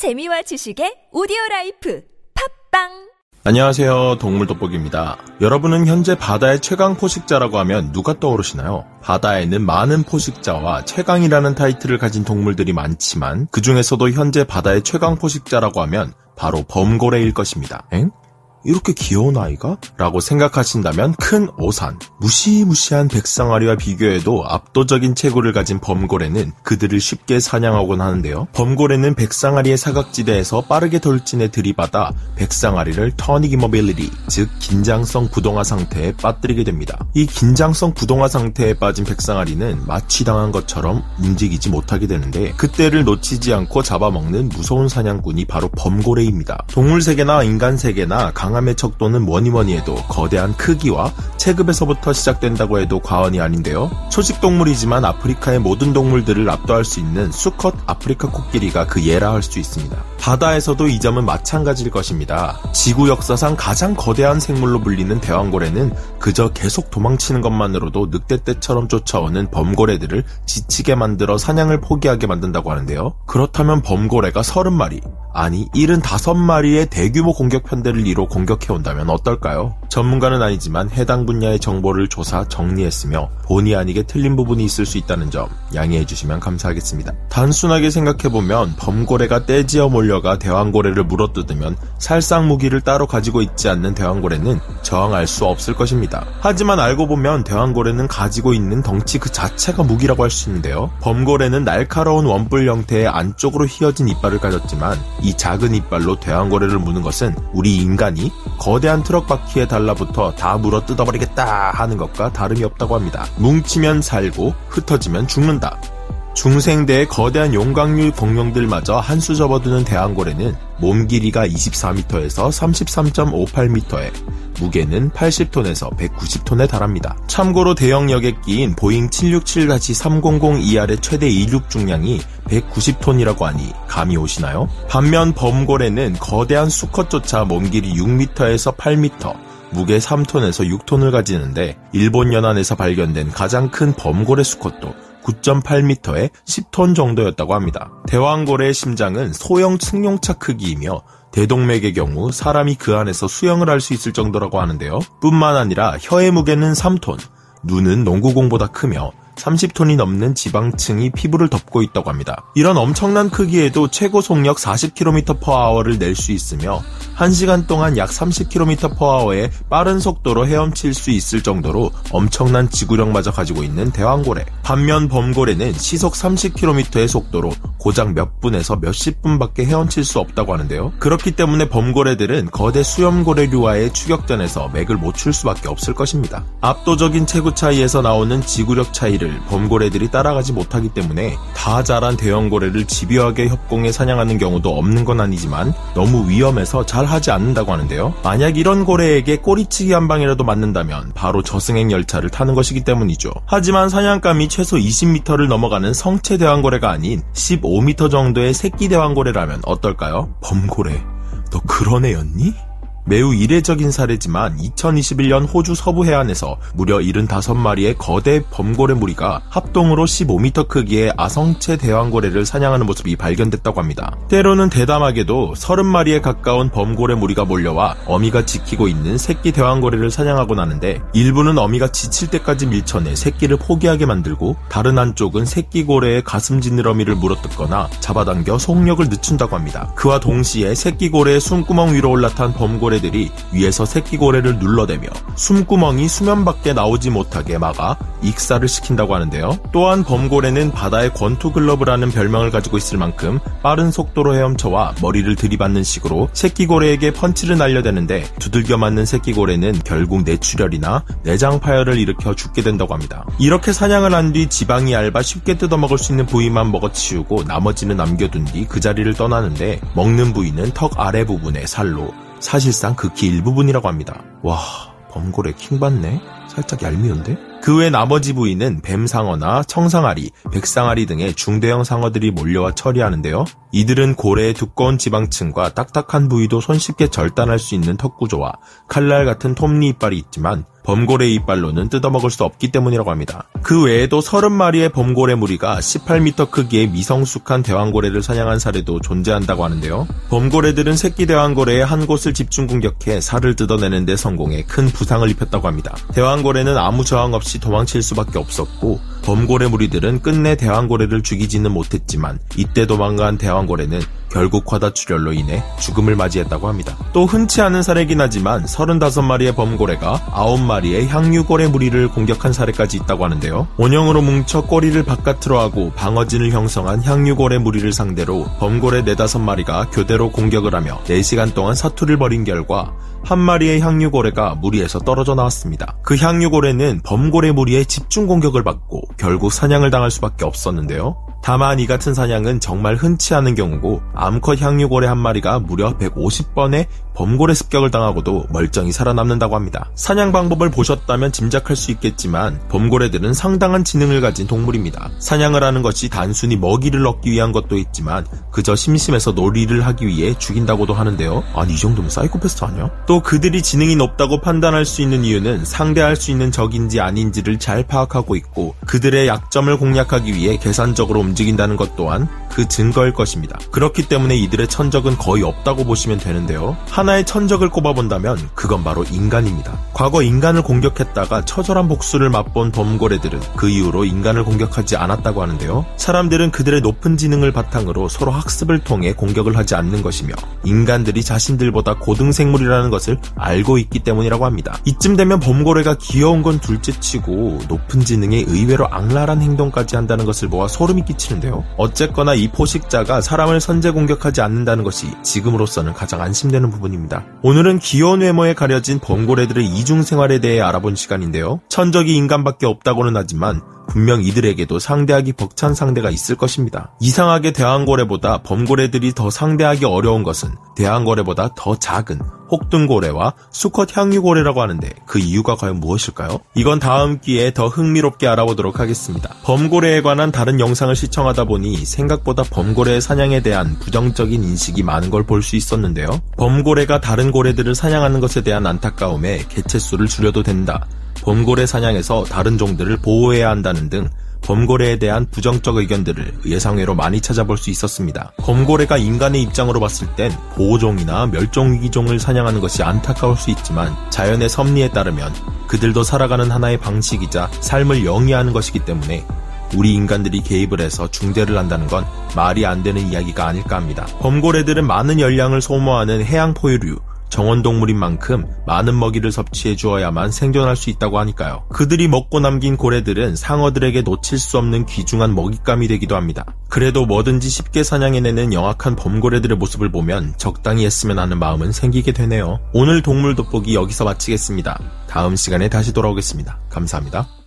재미와 지식의 오디오 라이프 팟빵 안녕하세요. 동물 돋보기입니다. 여러분은 현재 바다의 최강 포식자라고 하면 누가 떠오르시나요? 바다에는 많은 포식자와 최강이라는 타이틀을 가진 동물들이 많지만 그 중에서도 현재 바다의 최강 포식자라고 하면 바로 범고래일 것입니다. 엥? 이렇게 귀여운 아이가? 라고 생각하신다면 큰 오산, 무시무시한 백상아리와 비교해도 압도적인 체구를 가진 범고래는 그들을 쉽게 사냥하곤 하는데요. 범고래는 백상아리의 사각지대에서 빠르게 돌진해 들이받아 백상아리를 tonic immobility, 즉 긴장성 부동화 상태에 빠뜨리게 됩니다. 이 긴장성 부동화 상태에 빠진 백상아리는 마취당한 것처럼 움직이지 못하게 되는데 그때를 놓치지 않고 잡아먹는 무서운 사냥꾼이 바로 범고래입니다. 동물 세계나 인간 세계나 강 강함의 척도는 뭐니뭐니 해도 거대한 크기와 체급에서부터 시작된다고 해도 과언이 아닌데요. 초식동물이지만 아프리카의 모든 동물들을 압도할 수 있는 수컷 아프리카 코끼리가 그 예라 할 수 있습니다. 바다에서도 이 점은 마찬가지일 것입니다. 지구 역사상 가장 거대한 생물로 불리는 대왕고래는 그저 계속 도망치는 것만으로도 늑대 떼처럼 쫓아오는 범고래들을 지치게 만들어 사냥을 포기하게 만든다고 하는데요. 그렇다면 범고래가 30마리, 아니 75마리의 대규모 공격 편대를 이뤄 공격해온다면 어떨까요? 전문가는 아니지만 해당 분야의 정보를 조사 정리했으며 본의 아니게 틀린 부분이 있을 수 있다는 점 양해해 주시면 감사하겠습니다. 단순하게 생각해보면 범고래가 떼지어 몰려가 대왕고래를 물어뜯으면 살상 무기를 따로 가지고 있지 않는 대왕고래는 저항할 수 없을 것입니다. 하지만 알고 보면 대왕고래는 가지고 있는 덩치 그 자체가 무기라고 할 수 있는데요. 범고래는 날카로운 원뿔 형태의 안쪽으로 휘어진 이빨을 가졌지만 이 작은 이빨로 대왕고래를 무는 것은 우리 인간이 거대한 트럭 바퀴에 달라붙어 다 물어 뜯어버리겠다 하는 것과 다름이 없다고 합니다. 뭉치면 살고 흩어지면 죽는다. 중생대의 거대한 용각류 공룡들마저 한 수 접어두는 대왕고래는 몸 길이가 24m에서 33.58m에 무게는 80톤에서 190톤에 달합니다. 참고로 대형 여객기인 보잉 767-300ER의 최대 이륙 중량이 190톤이라고 하니 감이 오시나요? 반면 범고래는 거대한 수컷조차 몸 길이 6m에서 8m, 무게 3톤에서 6톤을 가지는데 일본 연안에서 발견된 가장 큰 범고래 수컷도 9.8m에 10톤 정도였다고 합니다. 대왕고래의 심장은 소형 승용차 크기이며 대동맥의 경우 사람이 그 안에서 수영을 할 수 있을 정도라고 하는데요. 뿐만 아니라 혀의 무게는 3톤, 눈은 농구공보다 크며 30톤이 넘는 지방층이 피부를 덮고 있다고 합니다. 이런 엄청난 크기에도 최고 속력 40km/h를 낼 수 있으며 1시간 동안 약 30km/h의 빠른 속도로 헤엄칠 수 있을 정도로 엄청난 지구력마저 가지고 있는 대왕고래. 반면 범고래는 시속 30km의 속도로 고작 몇 분에서 몇십 분밖에 헤엄칠 수 없다고 하는데요. 그렇기 때문에 범고래들은 거대 수염고래류와의 추격전에서 맥을 못 출 수밖에 없을 것입니다. 압도적인 체구 차이에서 나오는 지구력 차이를 범고래들이 따라가지 못하기 때문에 다 자란 대형 고래를 집요하게 협공해 사냥하는 경우도 없는 건 아니지만 너무 위험해서 잘 하지 않는다고 하는데요. 만약 이런 고래에게 꼬리치기 한 방이라도 맞는다면 바로 저승행 열차를 타는 것이기 때문이죠. 하지만 사냥감이 최소 20m를 넘어가는 성체 대왕고래가 아닌 15m 정도의 새끼 대왕고래라면 어떨까요? 범고래, 너 그런 애였니? 매우 이례적인 사례지만 2021년 호주 서부 해안에서 무려 75마리의 거대 범고래 무리가 합동으로 15m 크기의 아성체 대왕고래를 사냥하는 모습이 발견됐다고 합니다. 때로는 대담하게도 30마리에 가까운 범고래 무리가 몰려와 어미가 지키고 있는 새끼 대왕고래를 사냥하곤 하는데 일부는 어미가 지칠 때까지 밀쳐내 새끼를 포기하게 만들고 다른 한쪽은 새끼 고래의 가슴 지느러미를 물어뜯거나 잡아당겨 속력을 늦춘다고 합니다. 그와 동시에 새끼 고래의 숨구멍 위로 올라탄 범고래 고래들이 위에서 새끼고래를 눌러대며 숨구멍이 수면 밖에 나오지 못하게 막아 익사를 시킨다고 하는데요. 또한 범고래는 바다의 권투글러브라는 별명을 가지고 있을 만큼 빠른 속도로 헤엄쳐와 머리를 들이받는 식으로 새끼고래에게 펀치를 날려대는데 두들겨 맞는 새끼고래는 결국 뇌출혈이나 내장 파열을 일으켜 죽게 된다고 합니다. 이렇게 사냥을 한 뒤 지방이 얇아 쉽게 뜯어먹을 수 있는 부위만 먹어치우고 나머지는 남겨둔 뒤 그 자리를 떠나는데 먹는 부위는 턱 아래 부분의 살로 사실상 극히 일부분이라고 합니다. 와, 범고래 킹받네? 살짝 얄미운데? 그 외 나머지 부위는 뱀상어나 청상아리, 백상아리 등의 중대형 상어들이 몰려와 처리하는데요. 이들은 고래의 두꺼운 지방층과 딱딱한 부위도 손쉽게 절단할 수 있는 턱 구조와 칼날 같은 톱니 이빨이 있지만 범고래 이빨로는 뜯어먹을 수 없기 때문이라고 합니다. 그 외에도 30마리의 범고래 무리가 18m 크기의 미성숙한 대왕고래를 사냥한 사례도 존재한다고 하는데요. 범고래들은 새끼 대왕고래의 한 곳을 집중 공격해 살을 뜯어내는 데 성공해 큰 부상을 입혔다고 합니다. 대왕고래는 아무 저항 없이 도망칠 수밖에 없었고 범고래 무리들은 끝내 대왕고래를 죽이지는 못했지만 이때 도망간 대왕고래는 결국 과다출혈로 인해 죽음을 맞이했다고 합니다. 또 흔치 않은 사례긴 하지만 35마리의 범고래가 9마리의 향유고래 무리를 공격한 사례까지 있다고 하는데요. 원형으로 뭉쳐 꼬리를 바깥으로 하고 방어진을 형성한 향유고래 무리를 상대로 범고래 4, 5마리가 교대로 공격을 하며 4시간 동안 사투를 벌인 결과 한 마리의 향유고래가 무리에서 떨어져 나왔습니다. 그 향유고래는 범고래 무리의 집중 공격을 받고 결국 사냥을 당할 수밖에 없었는데요. 다만 이 같은 사냥은 정말 흔치 않은 경우고 암컷 향유고래 한 마리가 무려 150번의 범고래 습격을 당하고도 멀쩡히 살아남는다고 합니다. 사냥 방법을 보셨다면 짐작할 수 있겠지만 범고래들은 상당한 지능을 가진 동물입니다. 사냥을 하는 것이 단순히 먹이를 얻기 위한 것도 있지만 그저 심심해서 놀이를 하기 위해 죽인다고도 하는데요. 아니 이 정도면 사이코패스 아니야? 또 그들이 지능이 높다고 판단할 수 있는 이유는 상대할 수 있는 적인지 아닌지를 잘 파악하고 있고 그들의 약점을 공략하기 위해 계산적으로 움직인다는 것 또한 그 증거일 것입니다. 그렇기 때문에 이들의 천적은 거의 없다고 보시면 되는데요. 하나 의 천적을 꼽아본다면 그건 바로 인간입니다. 과거 인간을 공격했다가 처절한 복수를 맛본 범고래들은 그 이후로 인간을 공격하지 않았다고 하는데요. 사람들은 그들의 높은 지능을 바탕으로 서로 학습을 통해 공격을 하지 않는 것이며 인간들이 자신들보다 고등 생물이라는 것을 알고 있기 때문이라고 합니다. 이쯤 되면 범고래가 귀여운 건 둘째치고 높은 지능에 의외로 악랄한 행동까지 한다는 것을 보아 소름이 끼치는데요. 어쨌거나 이 포식자가 사람을 선제 공격하지 않는다는 것이 지금으로서는 가장 안심되는 부분입니다. 오늘은 귀여운 외모에 가려진 범고래들의 이중 생활에 대해 알아본 시간인데요. 천적이 인간밖에 없다고는 하지만 분명 이들에게도 상대하기 벅찬 상대가 있을 것입니다. 이상하게 대왕고래보다 범고래들이 더 상대하기 어려운 것은 대왕고래보다 더 작은 혹등고래와 수컷 향유고래라고 하는데 그 이유가 과연 무엇일까요? 이건 다음 기회에 더 흥미롭게 알아보도록 하겠습니다. 범고래에 관한 다른 영상을 시청하다 보니 생각보다 범고래의 사냥에 대한 부정적인 인식이 많은 걸 볼 수 있었는데요. 범고래가 다른 고래들을 사냥하는 것에 대한 안타까움에 개체수를 줄여도 된다. 범고래 사냥에서 다른 종들을 보호해야 한다는 등 범고래에 대한 부정적 의견들을 예상외로 많이 찾아볼 수 있었습니다. 범고래가 인간의 입장으로 봤을 땐 보호종이나 멸종위기종을 사냥하는 것이 안타까울 수 있지만 자연의 섭리에 따르면 그들도 살아가는 하나의 방식이자 삶을 영위하는 것이기 때문에 우리 인간들이 개입을 해서 중재를 한다는 건 말이 안 되는 이야기가 아닐까 합니다. 범고래들은 많은 열량을 소모하는 해양 포유류, 정원동물인 만큼 많은 먹이를 섭취해 주어야만 생존할 수 있다고 하니까요. 그들이 먹고 남긴 고래들은 상어들에게 놓칠 수 없는 귀중한 먹잇감이 되기도 합니다. 그래도 뭐든지 쉽게 사냥해내는 영악한 범고래들의 모습을 보면 적당히 했으면 하는 마음은 생기게 되네요. 오늘 동물 돋보기 여기서 마치겠습니다. 다음 시간에 다시 돌아오겠습니다. 감사합니다.